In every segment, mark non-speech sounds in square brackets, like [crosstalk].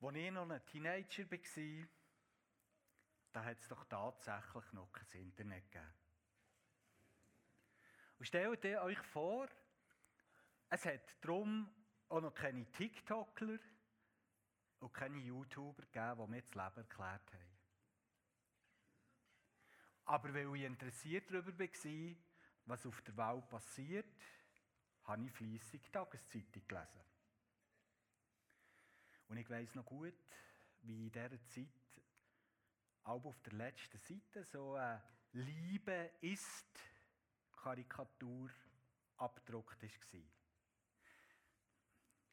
Als ich noch ein Teenager war, da hat es doch tatsächlich noch kein Internet gegeben. Und stellt euch vor, es hat darum auch noch keine TikTokler und keine YouTuber gegeben, die mir das Leben erklärt haben. Aber weil ich interessiert darüber war, was auf der Welt passiert, habe ich fleissig Tageszeitung gelesen. Und ich weiß noch gut, wie in dieser Zeit auch auf der letzten Seite so eine Liebe ist Karikatur abgedruckt war.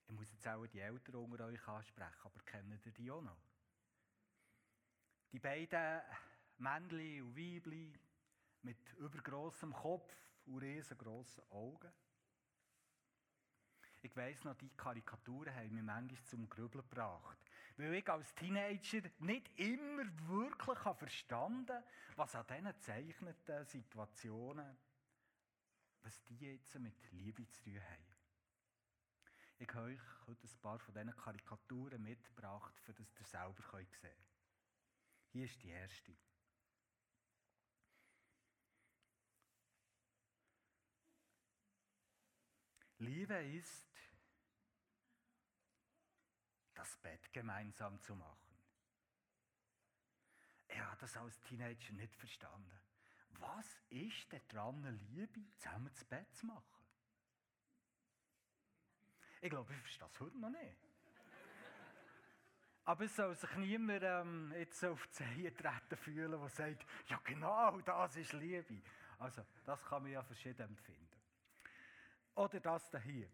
Ich muss jetzt auch die Eltern unter euch ansprechen, aber kennt ihr die auch noch? Die beiden Männchen und Weibchen mit übergroßem Kopf und riesengroßen Augen. Ich weiss noch, die Karikaturen haben mich manchmal zum Grübeln gebracht. Weil ich als Teenager nicht immer wirklich verstanden was an diesen gezeichneten Situationen, was die jetzt mit Liebe zu tun haben. Ich habe euch heute ein paar von diesen Karikaturen mitgebracht, das ihr selber sehen könnt. Hier ist die erste. Liebe ist, das Bett gemeinsam zu machen. Er hat das als Teenager nicht verstanden. Was ist denn dran, Liebe zusammen das Bett zu machen? Ich glaube, ich verstehe das heute noch nicht. Aber es soll sich niemand ähm, jetzt auf die Zehen treten fühlen, der sagt, ja genau, das ist Liebe. Also, das kann man ja verschieden empfinden. Oder das da hier.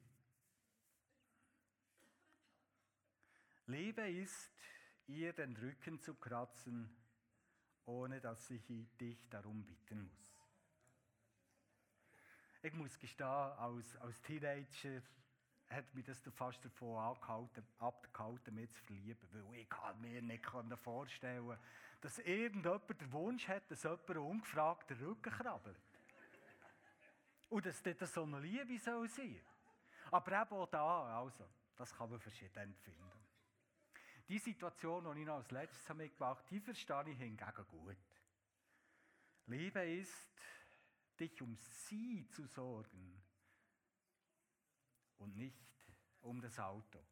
Liebe ist, ihr den Rücken zu kratzen, ohne dass ich dich darum bitten muss. Ich muss gestehen, als, als Teenager hat mich das fast davon abgehalten, abgehalten, mich zu verlieben. Weil ich mir nicht vorstellen dass irgendjemand den Wunsch hat, dass jemand ungefragt den Rücken krabbelt. Und dass das so eine Liebe soll sein Aber eben auch da, also, das kann man verschieden finden. Die Situation, die ich noch als letztes mitgebracht habe, die verstehe ich hingegen gut. Liebe ist, dich um sie zu sorgen und nicht um das Auto.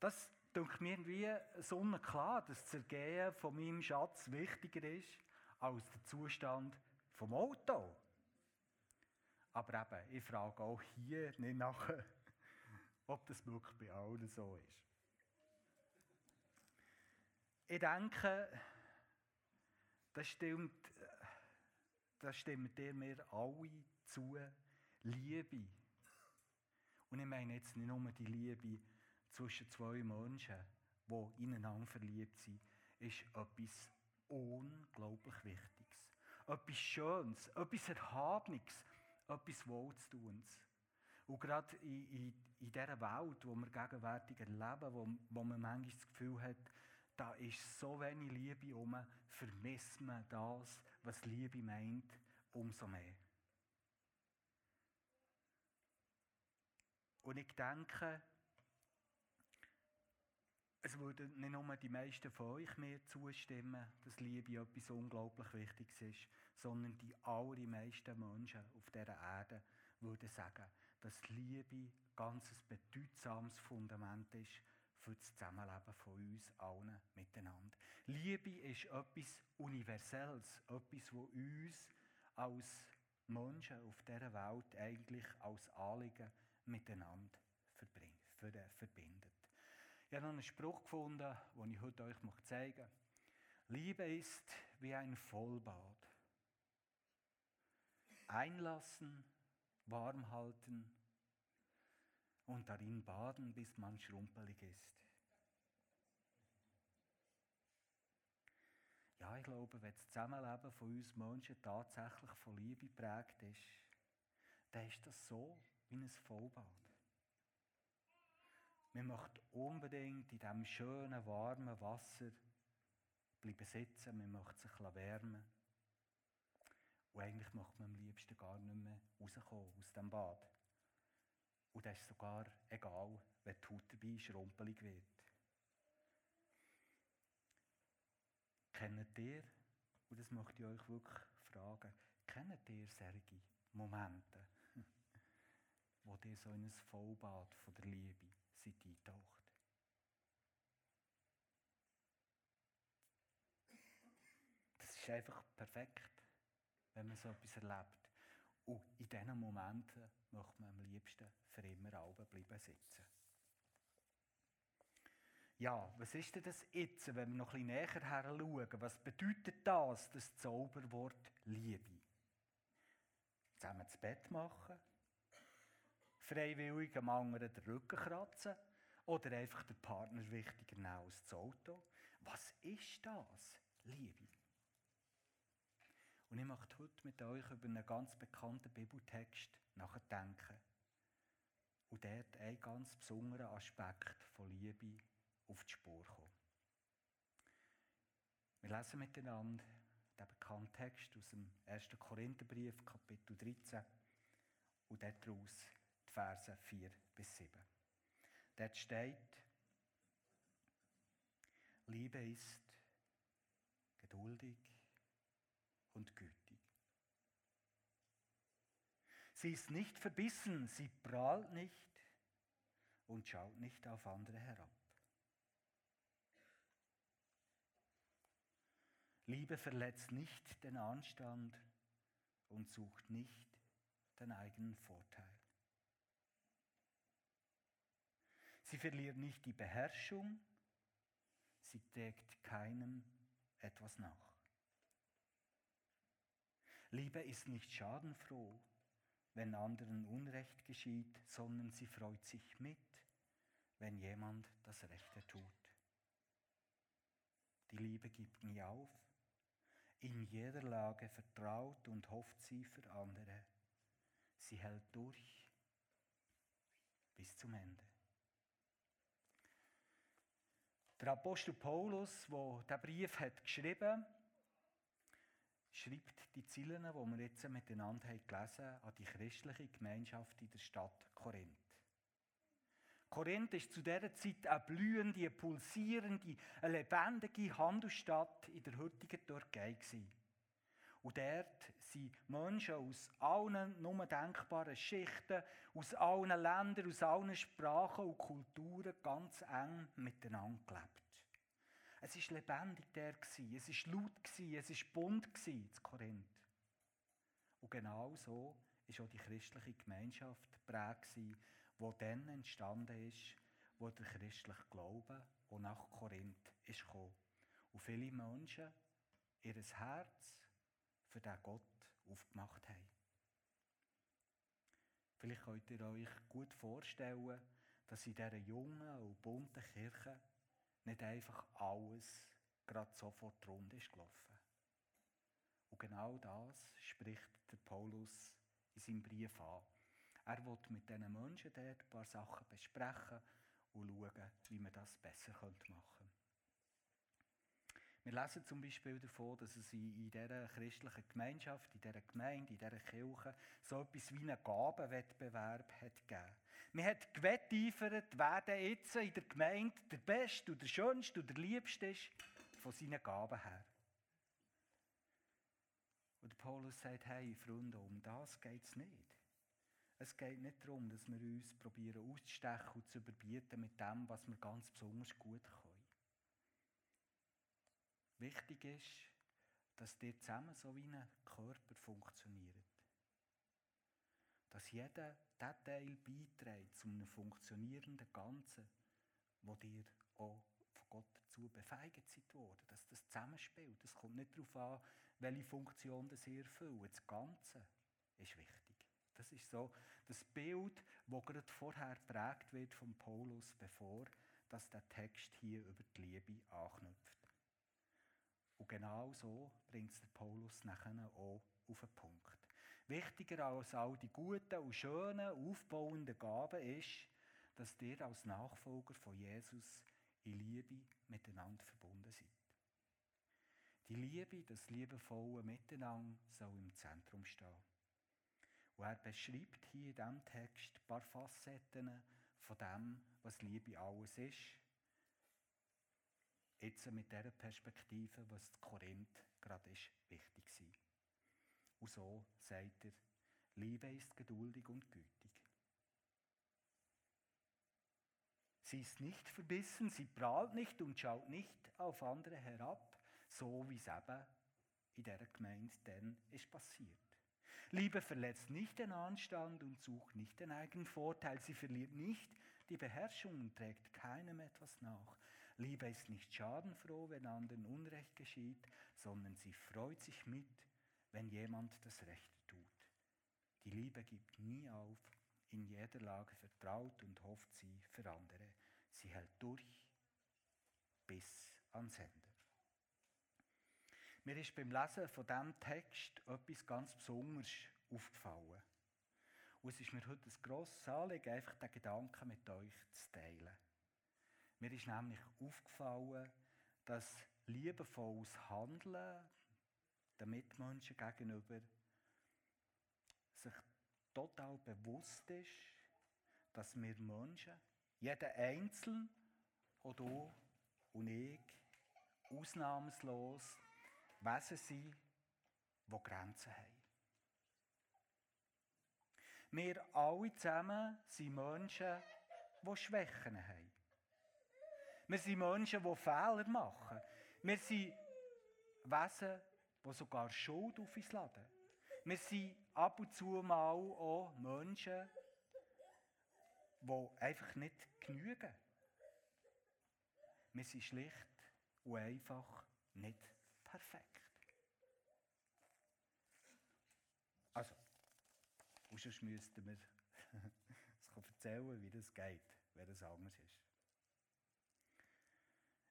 Das denke mir irgendwie sonnenklar, dass das Ergehen von meinem Schatz wichtiger ist als der Zustand vom Auto. Aber eben, ich frage auch hier nicht nachher, ob das wirklich bei allen so ist. Ich denke, das stimmt, das stimmt dir mir alle zu. Liebe. Und ich meine jetzt nicht nur die Liebe zwischen zwei Menschen, die ineinander verliebt sind, ist etwas unglaublich Wichtiges etwas Schönes, etwas Erhabenes, etwas Wohlzutuns. Und gerade in, in, in dieser Welt, wo wir gegenwärtig erleben, wo, wo man manchmal das Gefühl hat, da ist so wenig Liebe um, vermisst man das, was Liebe meint, umso mehr. Und ich denke, es würden nicht nur die meisten von euch mir zustimmen, dass Liebe etwas unglaublich Wichtiges ist, sondern die allermeisten Menschen auf dieser Erde würden sagen, dass Liebe ganz ein bedeutsames Fundament ist für das Zusammenleben von uns allen miteinander. Liebe ist etwas Universelles, etwas, was uns als Menschen auf dieser Welt eigentlich als Anliegen miteinander verbindet. Ich habe noch einen Spruch gefunden, den ich heute euch zeigen möchte. Liebe ist wie ein Vollbad. Einlassen, warm halten und darin baden, bis man schrumpelig ist. Ja, ich glaube, wenn das Zusammenleben von uns Menschen tatsächlich von Liebe geprägt ist, dann ist das so wie ein Vollbad. Man möchte unbedingt in diesem schönen, warmen Wasser bleiben sitzen, man möchte sich wärmen. Und eigentlich möchte man am liebsten rauskommen aus dem Bad. Und das ist sogar egal, wenn die Haut dabei schrumpelig wird. Kennt ihr, und das möchte ich euch wirklich fragen, kennt ihr solche Momente, [laughs] wo ihr so in ein Vollbad von der Liebe seid eintaucht? Das ist einfach perfekt, wenn man so etwas erlebt. Und in diesen Momenten möchte man am liebsten für immer Alben bleiben sitzen. Ja, was ist denn das jetzt, wenn wir noch ein bisschen näher her schauen? Was bedeutet das, das Zauberwort Liebe? Zusammen das Bett machen? Freiwillig am anderen den Rücken kratzen? Oder einfach der Partner wichtiger nehmen als das Auto? Was ist das, Liebe? Und ich möchte heute mit euch über einen ganz bekannten Bibeltext nachdenken und dort einen ganz besonderen Aspekt von Liebe auf die Spur kommen. Wir lesen miteinander den bekannten Text aus dem 1. Korintherbrief, Kapitel 13, und daraus die Verse 4 bis 7. Dort steht, Liebe ist geduldig und gütig. Sie ist nicht verbissen, sie prahlt nicht und schaut nicht auf andere herab. Liebe verletzt nicht den Anstand und sucht nicht den eigenen Vorteil. Sie verliert nicht die Beherrschung, sie trägt keinem etwas nach. Liebe ist nicht schadenfroh, wenn anderen Unrecht geschieht, sondern sie freut sich mit, wenn jemand das Rechte tut. Die Liebe gibt nie auf, in jeder Lage vertraut und hofft sie für andere. Sie hält durch bis zum Ende. Der Apostel Paulus, der diesen Brief hat geschrieben schreibt die Ziele, die wir jetzt miteinander gelesen haben, an die christliche Gemeinschaft in der Stadt Korinth. Korinth ist zu dieser Zeit eine blühende, eine pulsierende, eine lebendige Handelsstadt in der heutigen Türkei. Und dort sind Menschen aus allen nur denkbaren Schichten, aus allen Ländern, aus allen Sprachen und Kulturen ganz eng miteinander gelebt. Es war lebendig der, es war laut, es war bunt zu Korinth. Und genau so war auch die christliche Gemeinschaft geprägt, die dann entstanden ist, wo der christliche Glaube auch nach Korinth ist gekommen. Und viele Menschen ihr Herz für den Gott aufgemacht haben. Vielleicht könnt ihr euch gut vorstellen, dass in dieser jungen und bunten Kirche nicht einfach alles gerade sofort rund ist gelaufen. Und genau das spricht der Paulus in seinem Brief an. Er will mit diesen Menschen dort ein paar Sachen besprechen und schauen, wie man das besser machen könnte. Wir lesen zum Beispiel davon, dass es in dieser christlichen Gemeinschaft, in dieser Gemeinde, in dieser Kirche so etwas wie einen Gabenwettbewerb hat gegeben. Man hat gewetteifert, wer denn jetzt in der Gemeinde der Beste, der Schönste oder der Liebste ist von seinen Gaben her. Und Paulus sagt, hey Freunde, um das geht es nicht. Es geht nicht darum, dass wir uns probieren auszustechen und zu überbieten mit dem, was wir ganz besonders gut können. Wichtig ist, dass ihr zusammen so wie ein Körper funktioniert. Dass jeder dieser Teil beiträgt zu einem funktionierenden Ganzen, wo ihr auch von Gott dazu befähigt seid worden, dass das zusammenspielt. Es kommt nicht darauf an, welche Funktion das ihr erfüllt. Das Ganze ist wichtig. Das ist so das Bild, das gerade vorher geprägt wird von Paulus, bevor dass der Text hier über die Liebe anknüpft. Und genau so bringt es Paulus nachher auch auf den Punkt. Wichtiger als all die guten und schönen, aufbauenden Gaben ist, dass ihr als Nachfolger von Jesus in Liebe miteinander verbunden seid. Die Liebe, das liebevolle Miteinander soll im Zentrum stehen. Und er beschreibt hier in diesem Text ein paar Facetten von dem, was Liebe alles ist. Jetzt mit dieser Perspektive, was Korinth gerade ist, wichtig war. Und so sagt er, Liebe ist geduldig und gütig. Sie ist nicht verbissen, sie prahlt nicht und schaut nicht auf andere herab, so wie es eben in dieser Gemeinde dann ist passiert. Liebe verletzt nicht den Anstand und sucht nicht den eigenen Vorteil. Sie verliert nicht die Beherrschung und trägt keinem etwas nach. Liebe ist nicht schadenfroh, wenn anderen Unrecht geschieht, sondern sie freut sich mit, wenn jemand das Rechte tut. Die Liebe gibt nie auf, in jeder Lage vertraut und hofft sie für andere. Sie hält durch bis ans Ende. Mir ist beim Lesen von diesem Text etwas ganz Besonderes aufgefallen. Und es ist mir heute ein grosses Anliegen, einfach den Gedanken mit euch zu teilen. Mir ist nämlich aufgefallen, dass liebevolles Handeln den Mitmenschen gegenüber sich total bewusst ist, dass wir Menschen, jeder Einzelne, auch du und ich, ausnahmslos Wesen sind, die Grenzen haben. Wir alle zusammen sind Menschen, die Schwächen haben. Wir sind Menschen, die Fehler machen. Wir sind Wesen, die sogar Schuld auf uns laden. Wir sind ab und zu mal auch Menschen, die einfach nicht genügen. Wir sind schlicht und einfach nicht perfekt. Also, und sonst müssten wir [laughs] es erzählen, wie das geht, wenn es anders ist.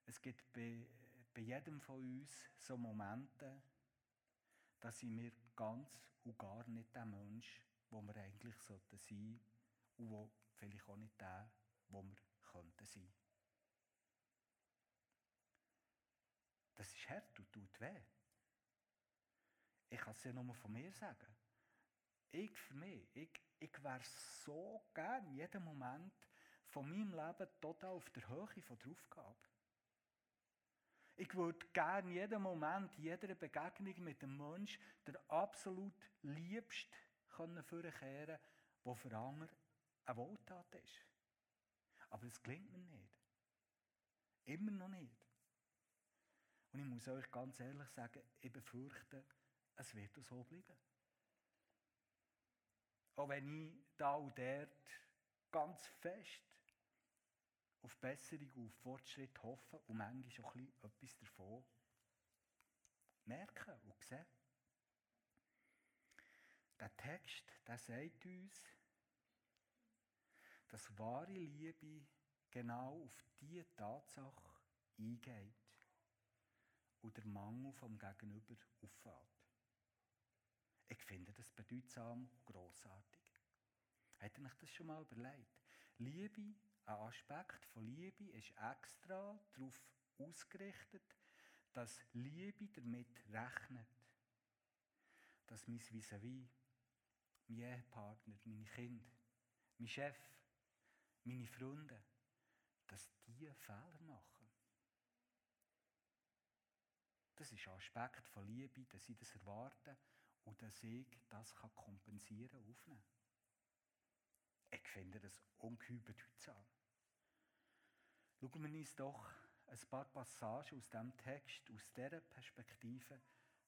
Es gibt bei, bei jedem von uns so Momente, da sind wir ganz und gar nicht der Mensch, wo wir eigentlich sein sollten und wo vielleicht auch nicht der, wo wir könnten sein. Das ist hart und tut weh. Ich kann es ja nur von mir sagen. Ich für mich, ich, ich wäre so gern jeden Moment von meinem Leben total auf der Höhe von der Aufgabe. Ich würde gerne jeden Moment, jeder Begegnung mit dem Menschen der absolut liebst können vorkehren, der für andere eine Wohltat ist. Aber es gelingt mir nicht. Immer noch nicht. Und ich muss euch ganz ehrlich sagen, ich befürchte, es wird so bleiben. Auch wenn ich da und dort ganz fest auf Besserung, auf Fortschritt hoffen und manchmal auch etwas davon merken und sehen. Der Text, der sagt uns, dass wahre Liebe genau auf diese Tatsache eingeht und der Mangel vom Gegenüber auffällt. Ich finde das bedeutsam und grossartig. Hat ihr euch das schon mal überlegt? Liebe ein Aspekt von Liebe ist extra darauf ausgerichtet, dass Liebe damit rechnet, dass mein Vis-à-vis, mein Ehepartner, meine Kinder, mein Chef, meine Freunde, dass die Fehler machen. Das ist ein Aspekt von Liebe, dass sie das erwarten und dass ich das kompensieren kann, aufnehmen. Ich finde das ungeheuer bedeutsam. Schauen wir uns doch ein paar Passagen aus diesem Text, aus dieser Perspektive,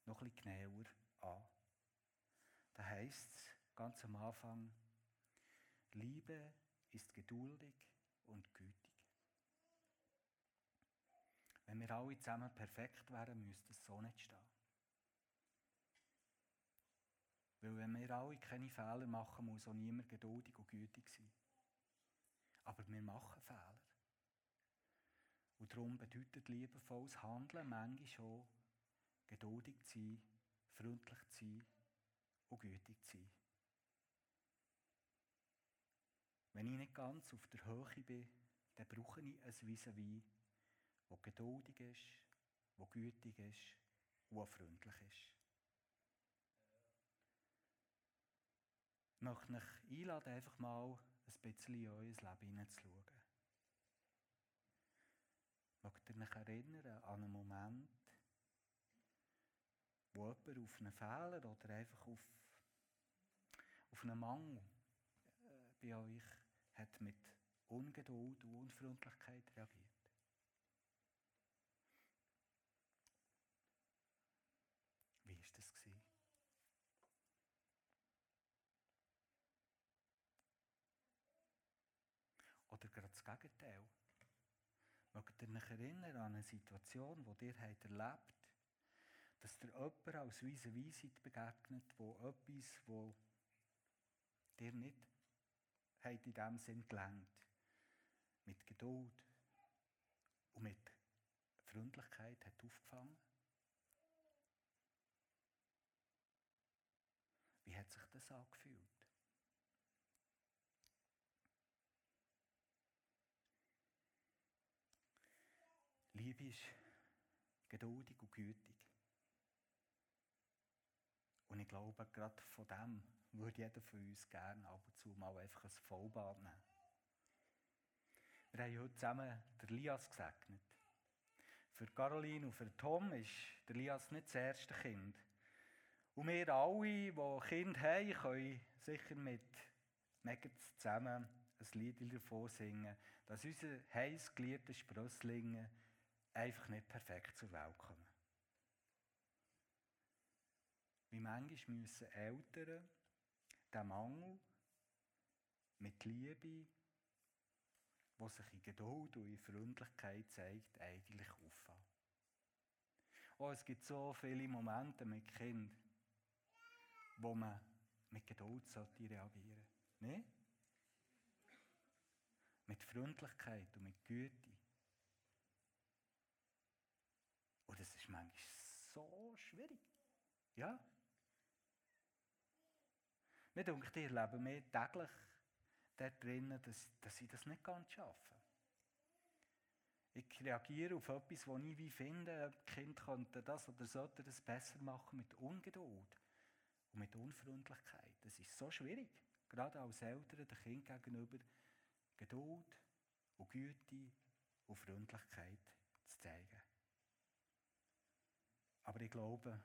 noch bisschen genauer an. Da heißt es ganz am Anfang, Liebe ist geduldig und gütig. Wenn wir alle zusammen perfekt wären, müsste es so nicht stehen. Weil wenn wir alle keine Fehler machen, muss auch niemand geduldig und gütig sein. Aber wir machen Fehler. Und darum bedeutet liebevolles Handeln manchmal schon geduldig zu sein, freundlich zu sein und gütig zu sein. Wenn ich nicht ganz auf der Höhe bin, dann brauche ich ein Vis-à-vis, das geduldig ist, das gütig ist und freundlich ist. Ich möchte euch einladen, einfach mal ein bisschen in euer Leben hineinzuschauen. Mögt ihr euch erinnern an einen Moment, wo jemand auf einen Fehler oder einfach auf, auf einen Mangel äh, bei euch hat mit Ungeduld und Unfreundlichkeit reagiert? Wie war das? Gewesen? Oder gerade das Gegenteil? Mögt ihr euch an eine Situation, die ihr habt erlebt dass dir jemand als weise Weisheit begegnet, wo etwas, wo dir nicht hat in diesem Sinn gelernt, mit Geduld und mit Freundlichkeit hat aufgefangen? Wie hat sich das angefühlt? Liebe ist geduldig und gütig. Und ich glaube, gerade von dem würde jeder von uns gerne ab und zu mal einfach ein Vollbad nehmen. Wir haben heute zusammen den Lias gesegnet. Für Caroline und für Tom ist der Lias nicht das erste Kind. Und wir alle, die Kinder haben, können sicher mit Megan zusammen ein Lied davor singen, dass unsere heiß geliebten Sprösslinge einfach nicht perfekt zur Welt kommen. Wie manchmal müssen Eltern den Mangel mit Liebe, die sich in Geduld und in Freundlichkeit zeigt, eigentlich auffangen. Oh, es gibt so viele Momente mit Kindern, wo man mit Geduld sollte reagieren sollte. Ne? Mit Freundlichkeit und mit Güte. Und das ist manchmal so schwierig. Ja? Mir denke, ihr leben mir täglich dort drinnen, dass, dass ich das nicht ganz schaffe. Ich reagiere auf etwas, das ich wie finde, ein Kind könnte das oder sollte das besser machen mit Ungeduld und mit Unfreundlichkeit. Das ist so schwierig, gerade als Eltern dem Kind gegenüber Geduld und Güte und Freundlichkeit zu zeigen. Aber ich glaube,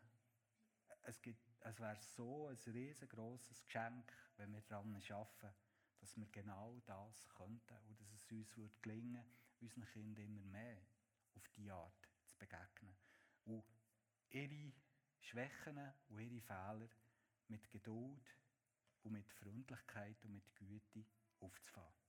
es gibt es wäre so ein riesengroßes Geschenk, wenn wir daran arbeiten, dass wir genau das könnten und dass es uns würde gelingen unseren Kindern immer mehr auf diese Art zu begegnen. Und ihre Schwächen und ihre Fehler mit Geduld und mit Freundlichkeit und mit Güte aufzufahren.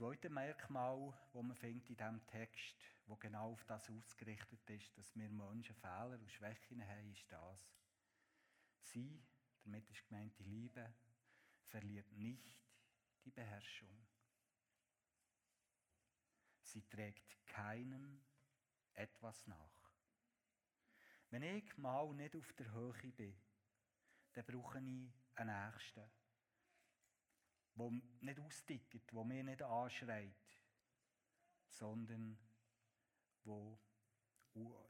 Zweite Merkmal, das man findet in diesem Text, wo genau auf das ausgerichtet ist, dass wir Menschen Fehler und Schwächen haben, ist das. Sie, damit ist gemeint die Liebe, verliert nicht die Beherrschung. Sie trägt keinem etwas nach. Wenn ich mal nicht auf der Höhe bin, dann brauche ich einen Nächsten, der nicht austickt, der mir nicht anschreit, sondern wo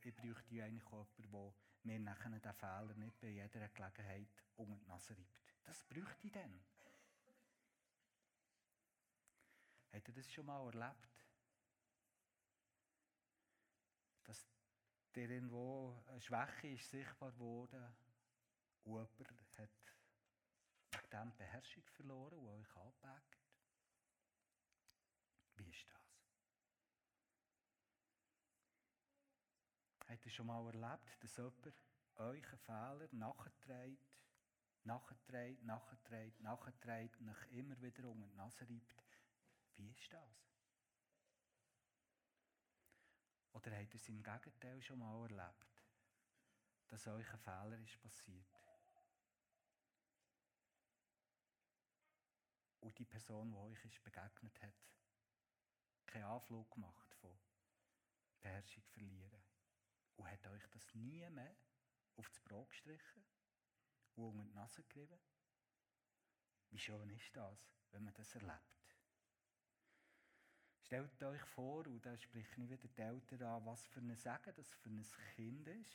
ich bräuchte eigentlich jemanden, der mir nachher den Fehler nicht bei jeder Gelegenheit unter die Nase reibt. Das bräuchte ich dann. Habt ihr das schon mal erlebt? Dass dir irgendwo eine Schwäche ist sichtbar wurde und jemand dem Beherrschung verloren und euch anpackt? Wie ist das? Habt ihr schon mal erlebt, dass jemand euch einen Fehler nachträgt, nachträgt, nachträgt, nachträgt euch immer wieder um die Nase reibt? Wie ist das? Oder habt ihr es im Gegenteil schon mal erlebt, dass euch ein Fehler ist passiert? Und die Person, die euch ist begegnet hat, keinen Anflug gemacht von Beherrschung verlieren und hat euch das nie mehr aufs Brot gestrichen und um die Nase gerieben? Wie schön ist das, wenn man das erlebt? Stellt euch vor, und da spreche ich wieder die Eltern an, was für ein Sagen das für ein Kind ist,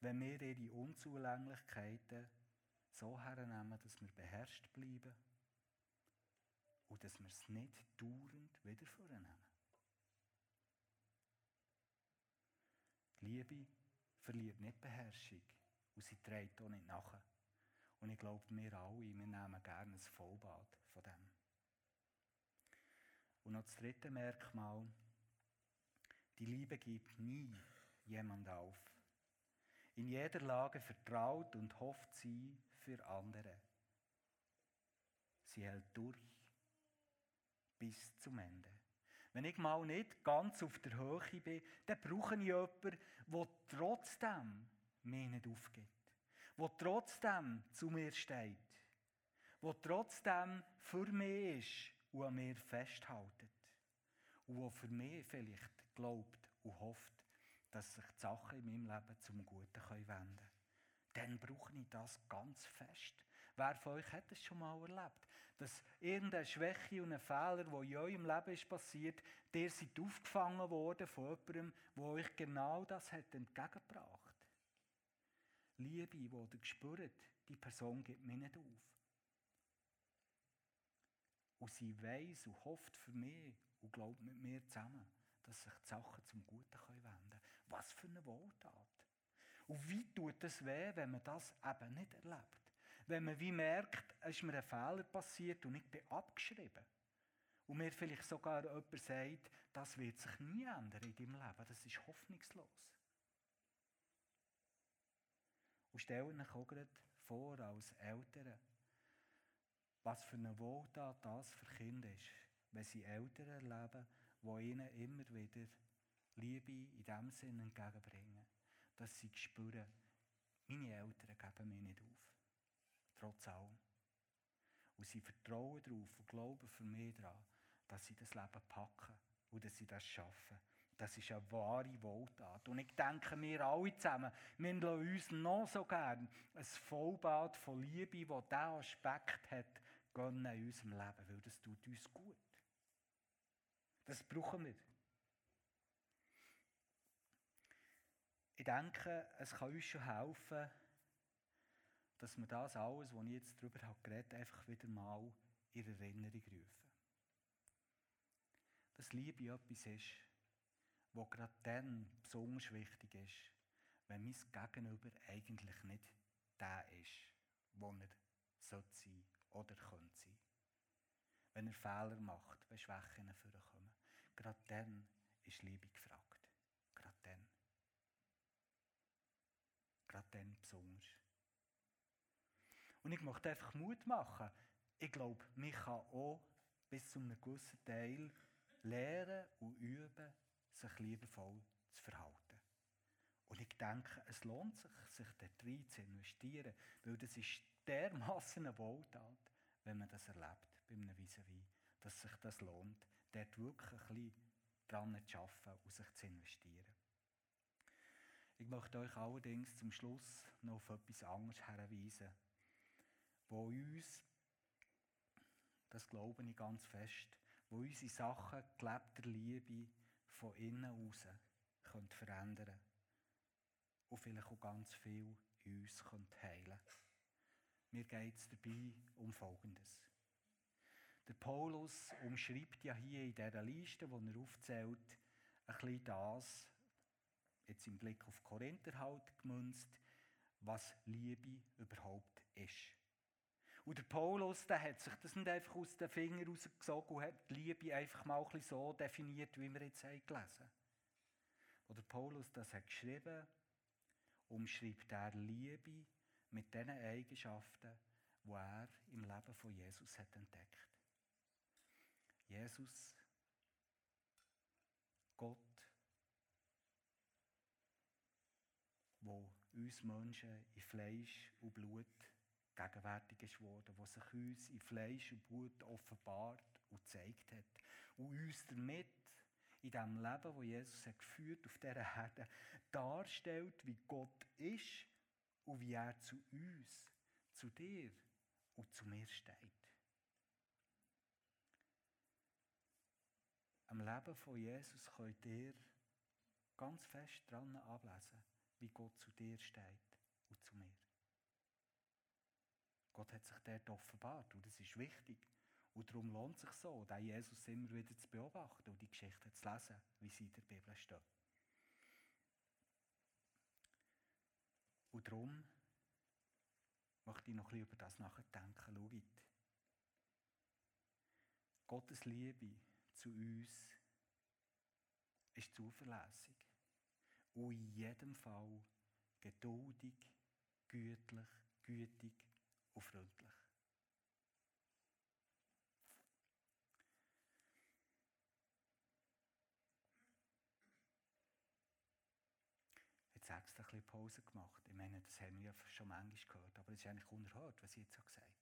wenn wir ihre Unzulänglichkeiten so hernehmen, dass wir beherrscht bleiben und dass wir es nicht dauernd wieder vornehmen. Liebe verliert nicht Beherrschung und sie trägt auch nicht nachher. Und ich glaube, wir alle, wir nehmen gerne ein Vollbad von dem. Und noch das dritte Merkmal, die Liebe gibt nie jemand auf. In jeder Lage vertraut und hofft sie für andere. Sie hält durch bis zum Ende. Wenn ich mal nicht ganz auf der Höhe bin, dann brauche ich jemanden, der trotzdem mir nicht aufgibt. Der trotzdem zu mir steht. Der trotzdem für mich ist und an mir festhält. Und der für mich vielleicht glaubt und hofft, dass sich die Sachen in meinem Leben zum Guten wenden können. Dann brauche ich das ganz fest. Wer von euch hat es schon mal erlebt? Dass irgendeine Schwäche und ein Fehler, der in eurem Leben ist passiert, der seid aufgefangen worden von jemandem, der euch genau das hat entgegengebracht. Liebe, die ihr spürt, die Person gibt mir nicht auf. Und sie weiß und hofft für mich und glaubt mit mir zusammen, dass sich die Sachen zum Guten wenden können. Was für eine Wohltat. Und wie tut es weh, wenn man das eben nicht erlebt? Wenn man wie merkt, es ist mir ein Fehler passiert und ich bin abgeschrieben. Und mir vielleicht sogar jemand sagt, das wird sich nie ändern in deinem Leben. Das ist hoffnungslos. Und stell euch auch gerade vor, als Eltern, was für eine Wohltat das für Kinder ist, wenn sie Eltern erleben, die ihnen immer wieder Liebe in dem Sinne entgegenbringen, dass sie spüren, meine Eltern geben mir nicht auf. Trotz allem. Und sie vertrauen darauf und glauben für mich daran, dass sie das Leben packen und dass sie das schaffen. Das ist eine wahre Wohltat. Und ich denke, wir alle zusammen, wir lassen uns noch so gern ein Vollbad von Liebe, das diesen Aspekt hat, in unserem Leben, weil das tut uns gut. Das brauchen wir. Ich denke, es kann uns schon helfen, dass wir das alles, was ich jetzt darüber habe geredet einfach wieder mal in Erinnerung rufen. Dass Liebe etwas ist, was gerade dann besonders wichtig ist, wenn mein Gegenüber eigentlich nicht der ist, wo er sollte sein oder könnte sein. Wenn er Fehler macht, wenn Schwächen vorkommen. Gerade dann ist Liebe gefragt. Gerade dann. Gerade dann besonders. Und ich möchte einfach Mut machen. Ich glaube, man kann auch bis zu einem gewissen Teil lernen und üben, sich liebevoll zu verhalten. Und ich denke, es lohnt sich, sich dort rein zu investieren, weil das ist dermassen eine Wohltat, wenn man das erlebt bei einem vis dass sich das lohnt, dort wirklich ein bisschen dran zu arbeiten und sich zu investieren. Ich möchte euch allerdings zum Schluss noch auf etwas anderes hinweisen, wo uns, das glaube ich ganz fest, wo unsere Sachen gelebter Liebe von innen aus können verändern und vielleicht auch ganz viel in uns heilen können. Mir geht es dabei um Folgendes. Der Paulus umschreibt ja hier in dieser Liste, die er aufzählt, ein bisschen das, jetzt im Blick auf Korinther halt gemünzt, was Liebe überhaupt ist. Und der Paulus, der hat sich das nicht einfach aus den Fingern rausgesogen und hat die Liebe einfach mal ein so definiert, wie wir jetzt haben gelesen haben. der Paulus das hat geschrieben, umschreibt er Liebe mit den Eigenschaften, die er im Leben von Jesus hat entdeckt. Jesus, Gott, wo uns Menschen in Fleisch und Blut gegenwärtig ist worden, was sich uns in Fleisch und Blut offenbart und gezeigt hat. Und uns damit in dem Leben, wo Jesus hat geführt auf dieser Erde, darstellt, wie Gott ist und wie er zu uns, zu dir und zu mir steht. Am Leben von Jesus könnt ihr ganz fest dran ablesen, wie Gott zu dir steht und zu mir. Gott hat sich dort offenbart und das ist wichtig. Und darum lohnt es sich so, den Jesus immer wieder zu beobachten und die Geschichte zu lesen, wie sie in der Bibel steht. Und darum möchte ich noch ein über das nachdenken. Schaut. Gottes Liebe zu uns ist zuverlässig und in jedem Fall geduldig, gütlich, gütig und freundlich. Jetzt extra ein bisschen Pause gemacht. Ich meine, das haben wir schon manchmal gehört, aber es ist eigentlich unerhört, was ich jetzt gesagt habe.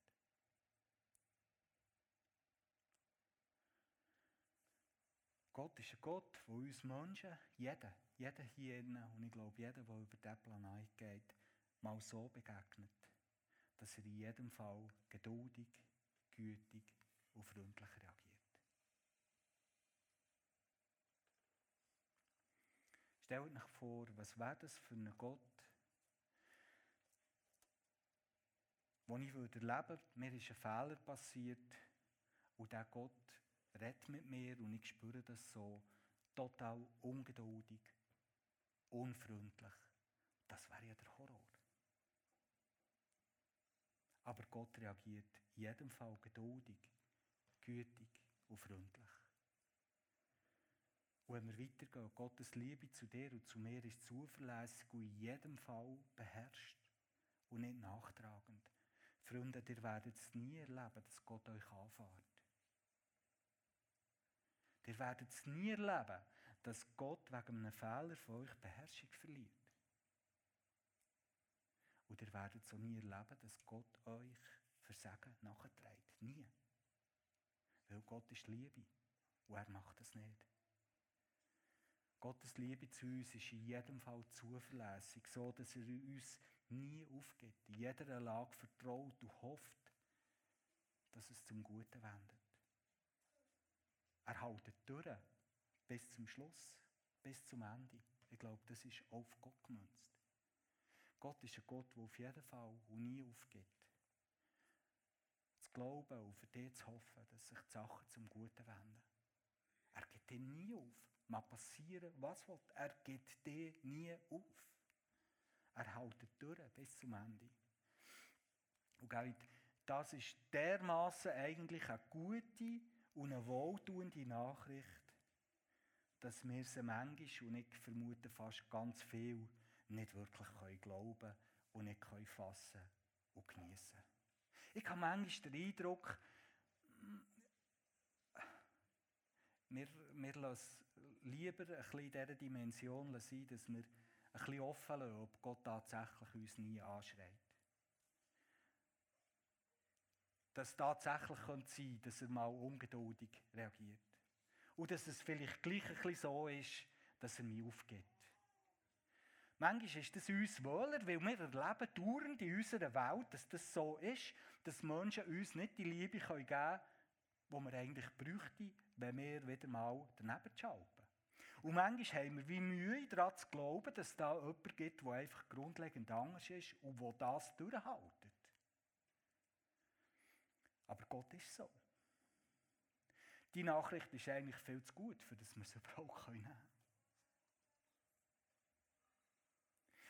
Gott ist ein Gott, der uns Menschen, jeder, jeder hier und ich glaube, jeder, der über diesen Planet geht, mal so begegnet, dass er in jedem Fall geduldig, gütig und freundlich reagiert. Stellt euch vor, was wäre das für ein Gott, wo ich würde mir ist ein Fehler passiert und der Gott redet mit mir und ich spüre das so total ungeduldig, unfreundlich. Das wäre ja der Horror. Aber Gott reagiert in jedem Fall geduldig, gütig und freundlich. Und wenn wir weitergehen, Gottes Liebe zu dir und zu mir ist zuverlässig und in jedem Fall beherrscht und nicht nachtragend. Freunde, ihr werdet es nie erleben, dass Gott euch anfährt. Ihr werdet es nie erleben, dass Gott wegen einem Fehler von euch Beherrschung verliert. Und ihr werdet so nie erleben, dass Gott euch Versagen nachträgt. Nie. Weil Gott ist Liebe und er macht das nicht. Gottes Liebe zu uns ist in jedem Fall zuverlässig, so dass er uns nie aufgibt, in jeder Lage vertraut und hofft, dass es zum Guten wendet. Er hält durch bis zum Schluss, bis zum Ende. Ich glaube, das ist auf Gott gemünzt. Gott ist ein Gott, der auf jeden Fall und nie aufgibt. Zu glauben und für dich zu hoffen, dass sich die Sachen zum Guten wenden. Er gibt dir nie auf. Mag passieren, was will. Er gibt dir nie auf. Er hält durch bis zum Ende. Und das ist dermaßen eigentlich eine gute und eine wohltuende Nachricht, dass wir sie manchmal, und ich vermute fast ganz viel, nicht wirklich glauben können und nicht fassen und genießen Ich habe manchmal den Eindruck, wir, wir lassen lieber ein bisschen in dieser Dimension sein, dass wir ein bisschen offen lassen, ob Gott tatsächlich uns nie anschreit. Dass es tatsächlich sein könnte, dass er mal ungeduldig reagiert. Und dass es vielleicht gleich ein bisschen so ist, dass er mich aufgibt. Manchmal ist das uns wohler, weil wir erleben dauernd in unserer Welt, dass das so ist, dass Menschen uns nicht die Liebe geben können, die wir eigentlich bräuchten, wenn wir wieder mal daneben schalten. Und manchmal haben wir wie Mühe daran zu glauben, dass es da jemanden gibt, der einfach grundlegend anders ist und der das durchhaltet. Aber Gott ist so. Die Nachricht ist eigentlich viel zu gut, für das wir sie überhaupt nehmen können.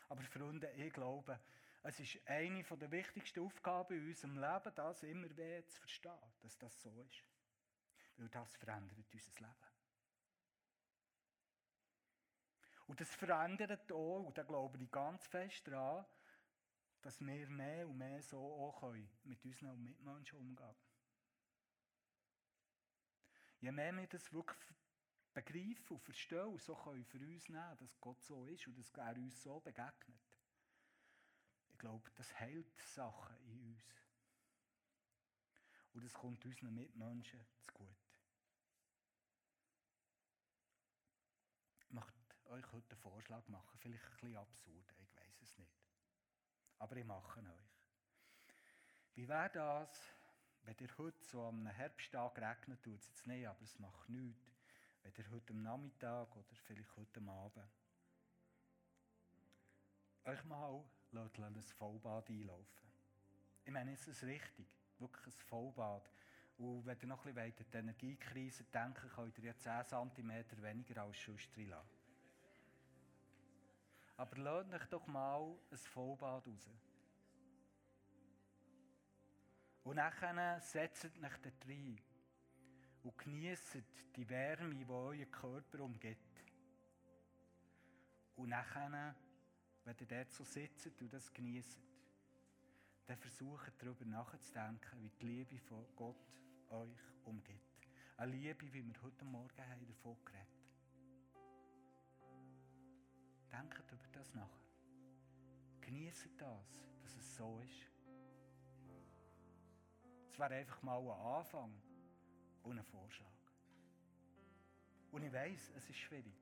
Aber Freunde, ich glaube, es ist eine der wichtigsten Aufgaben in unserem Leben, das immer wieder zu verstehen, dass das so ist. Weil das verändert unser Leben. Und das verändert auch, und da glaube ich ganz fest daran, dass wir mehr und mehr so auch können, mit unseren Mitmenschen umgehen Je mehr wir das wirklich begreifen und verstehen und so können für uns nehmen, dass Gott so ist und dass er uns so begegnet. Ich glaube, das heilt Sachen in uns. Und das kommt unseren Mitmenschen zu gut. Ich möchte euch heute einen Vorschlag machen, vielleicht ein bisschen absurd, ich weiß es nicht. Aber ich mache ihn euch. Wie wäre das, wenn ihr heute so am Herbsttag regnet, tut es jetzt nicht, aber es macht nichts, ihr heute am Nachmittag oder vielleicht heute Abend euch mal ein Vollbad einlaufen. Ich meine, es ist richtig. Wirklich ein Vollbad. Und wenn ihr noch ein bisschen an die Energiekrise denken könnt ihr ja 10 cm weniger als sonst lassen. Aber lasst euch doch mal ein Vollbad raus. Und dann setzt euch dort rein und genießt die Wärme, die euren Körper umgeht. Und dann, wenn ihr dort so sitzt und das genießt, dann versucht darüber nachzudenken, wie die Liebe von Gott euch umgeht. Eine Liebe, wie wir heute Morgen haben davon geredet Denkt über das nach. Genießt das, dass es so ist. Es wäre einfach mal ein Anfang und ein Vorschlag. Und ich weiß, es ist schwierig.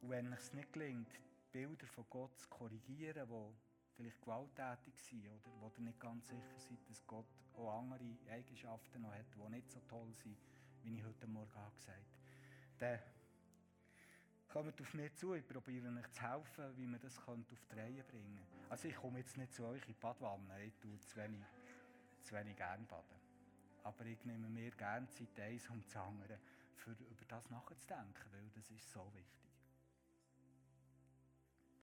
Und wenn es nicht gelingt, Bilder von Gott zu korrigieren, die vielleicht gewalttätig sind oder wo ihr nicht ganz sicher seid, dass Gott auch andere Eigenschaften noch hat, die nicht so toll sind, wie ich heute Morgen gesagt habe, dann kommt auf mich zu, ich probiere euch zu helfen, wie man das auf die Reihe bringen könnte. Also ich komme jetzt nicht zu euch in die Badwanne, ich tue zu wenig, zu wenig gern baden. Aber ich nehme mir gerne Zeit eins um das andere, für über das nachzudenken, weil das ist so wichtig.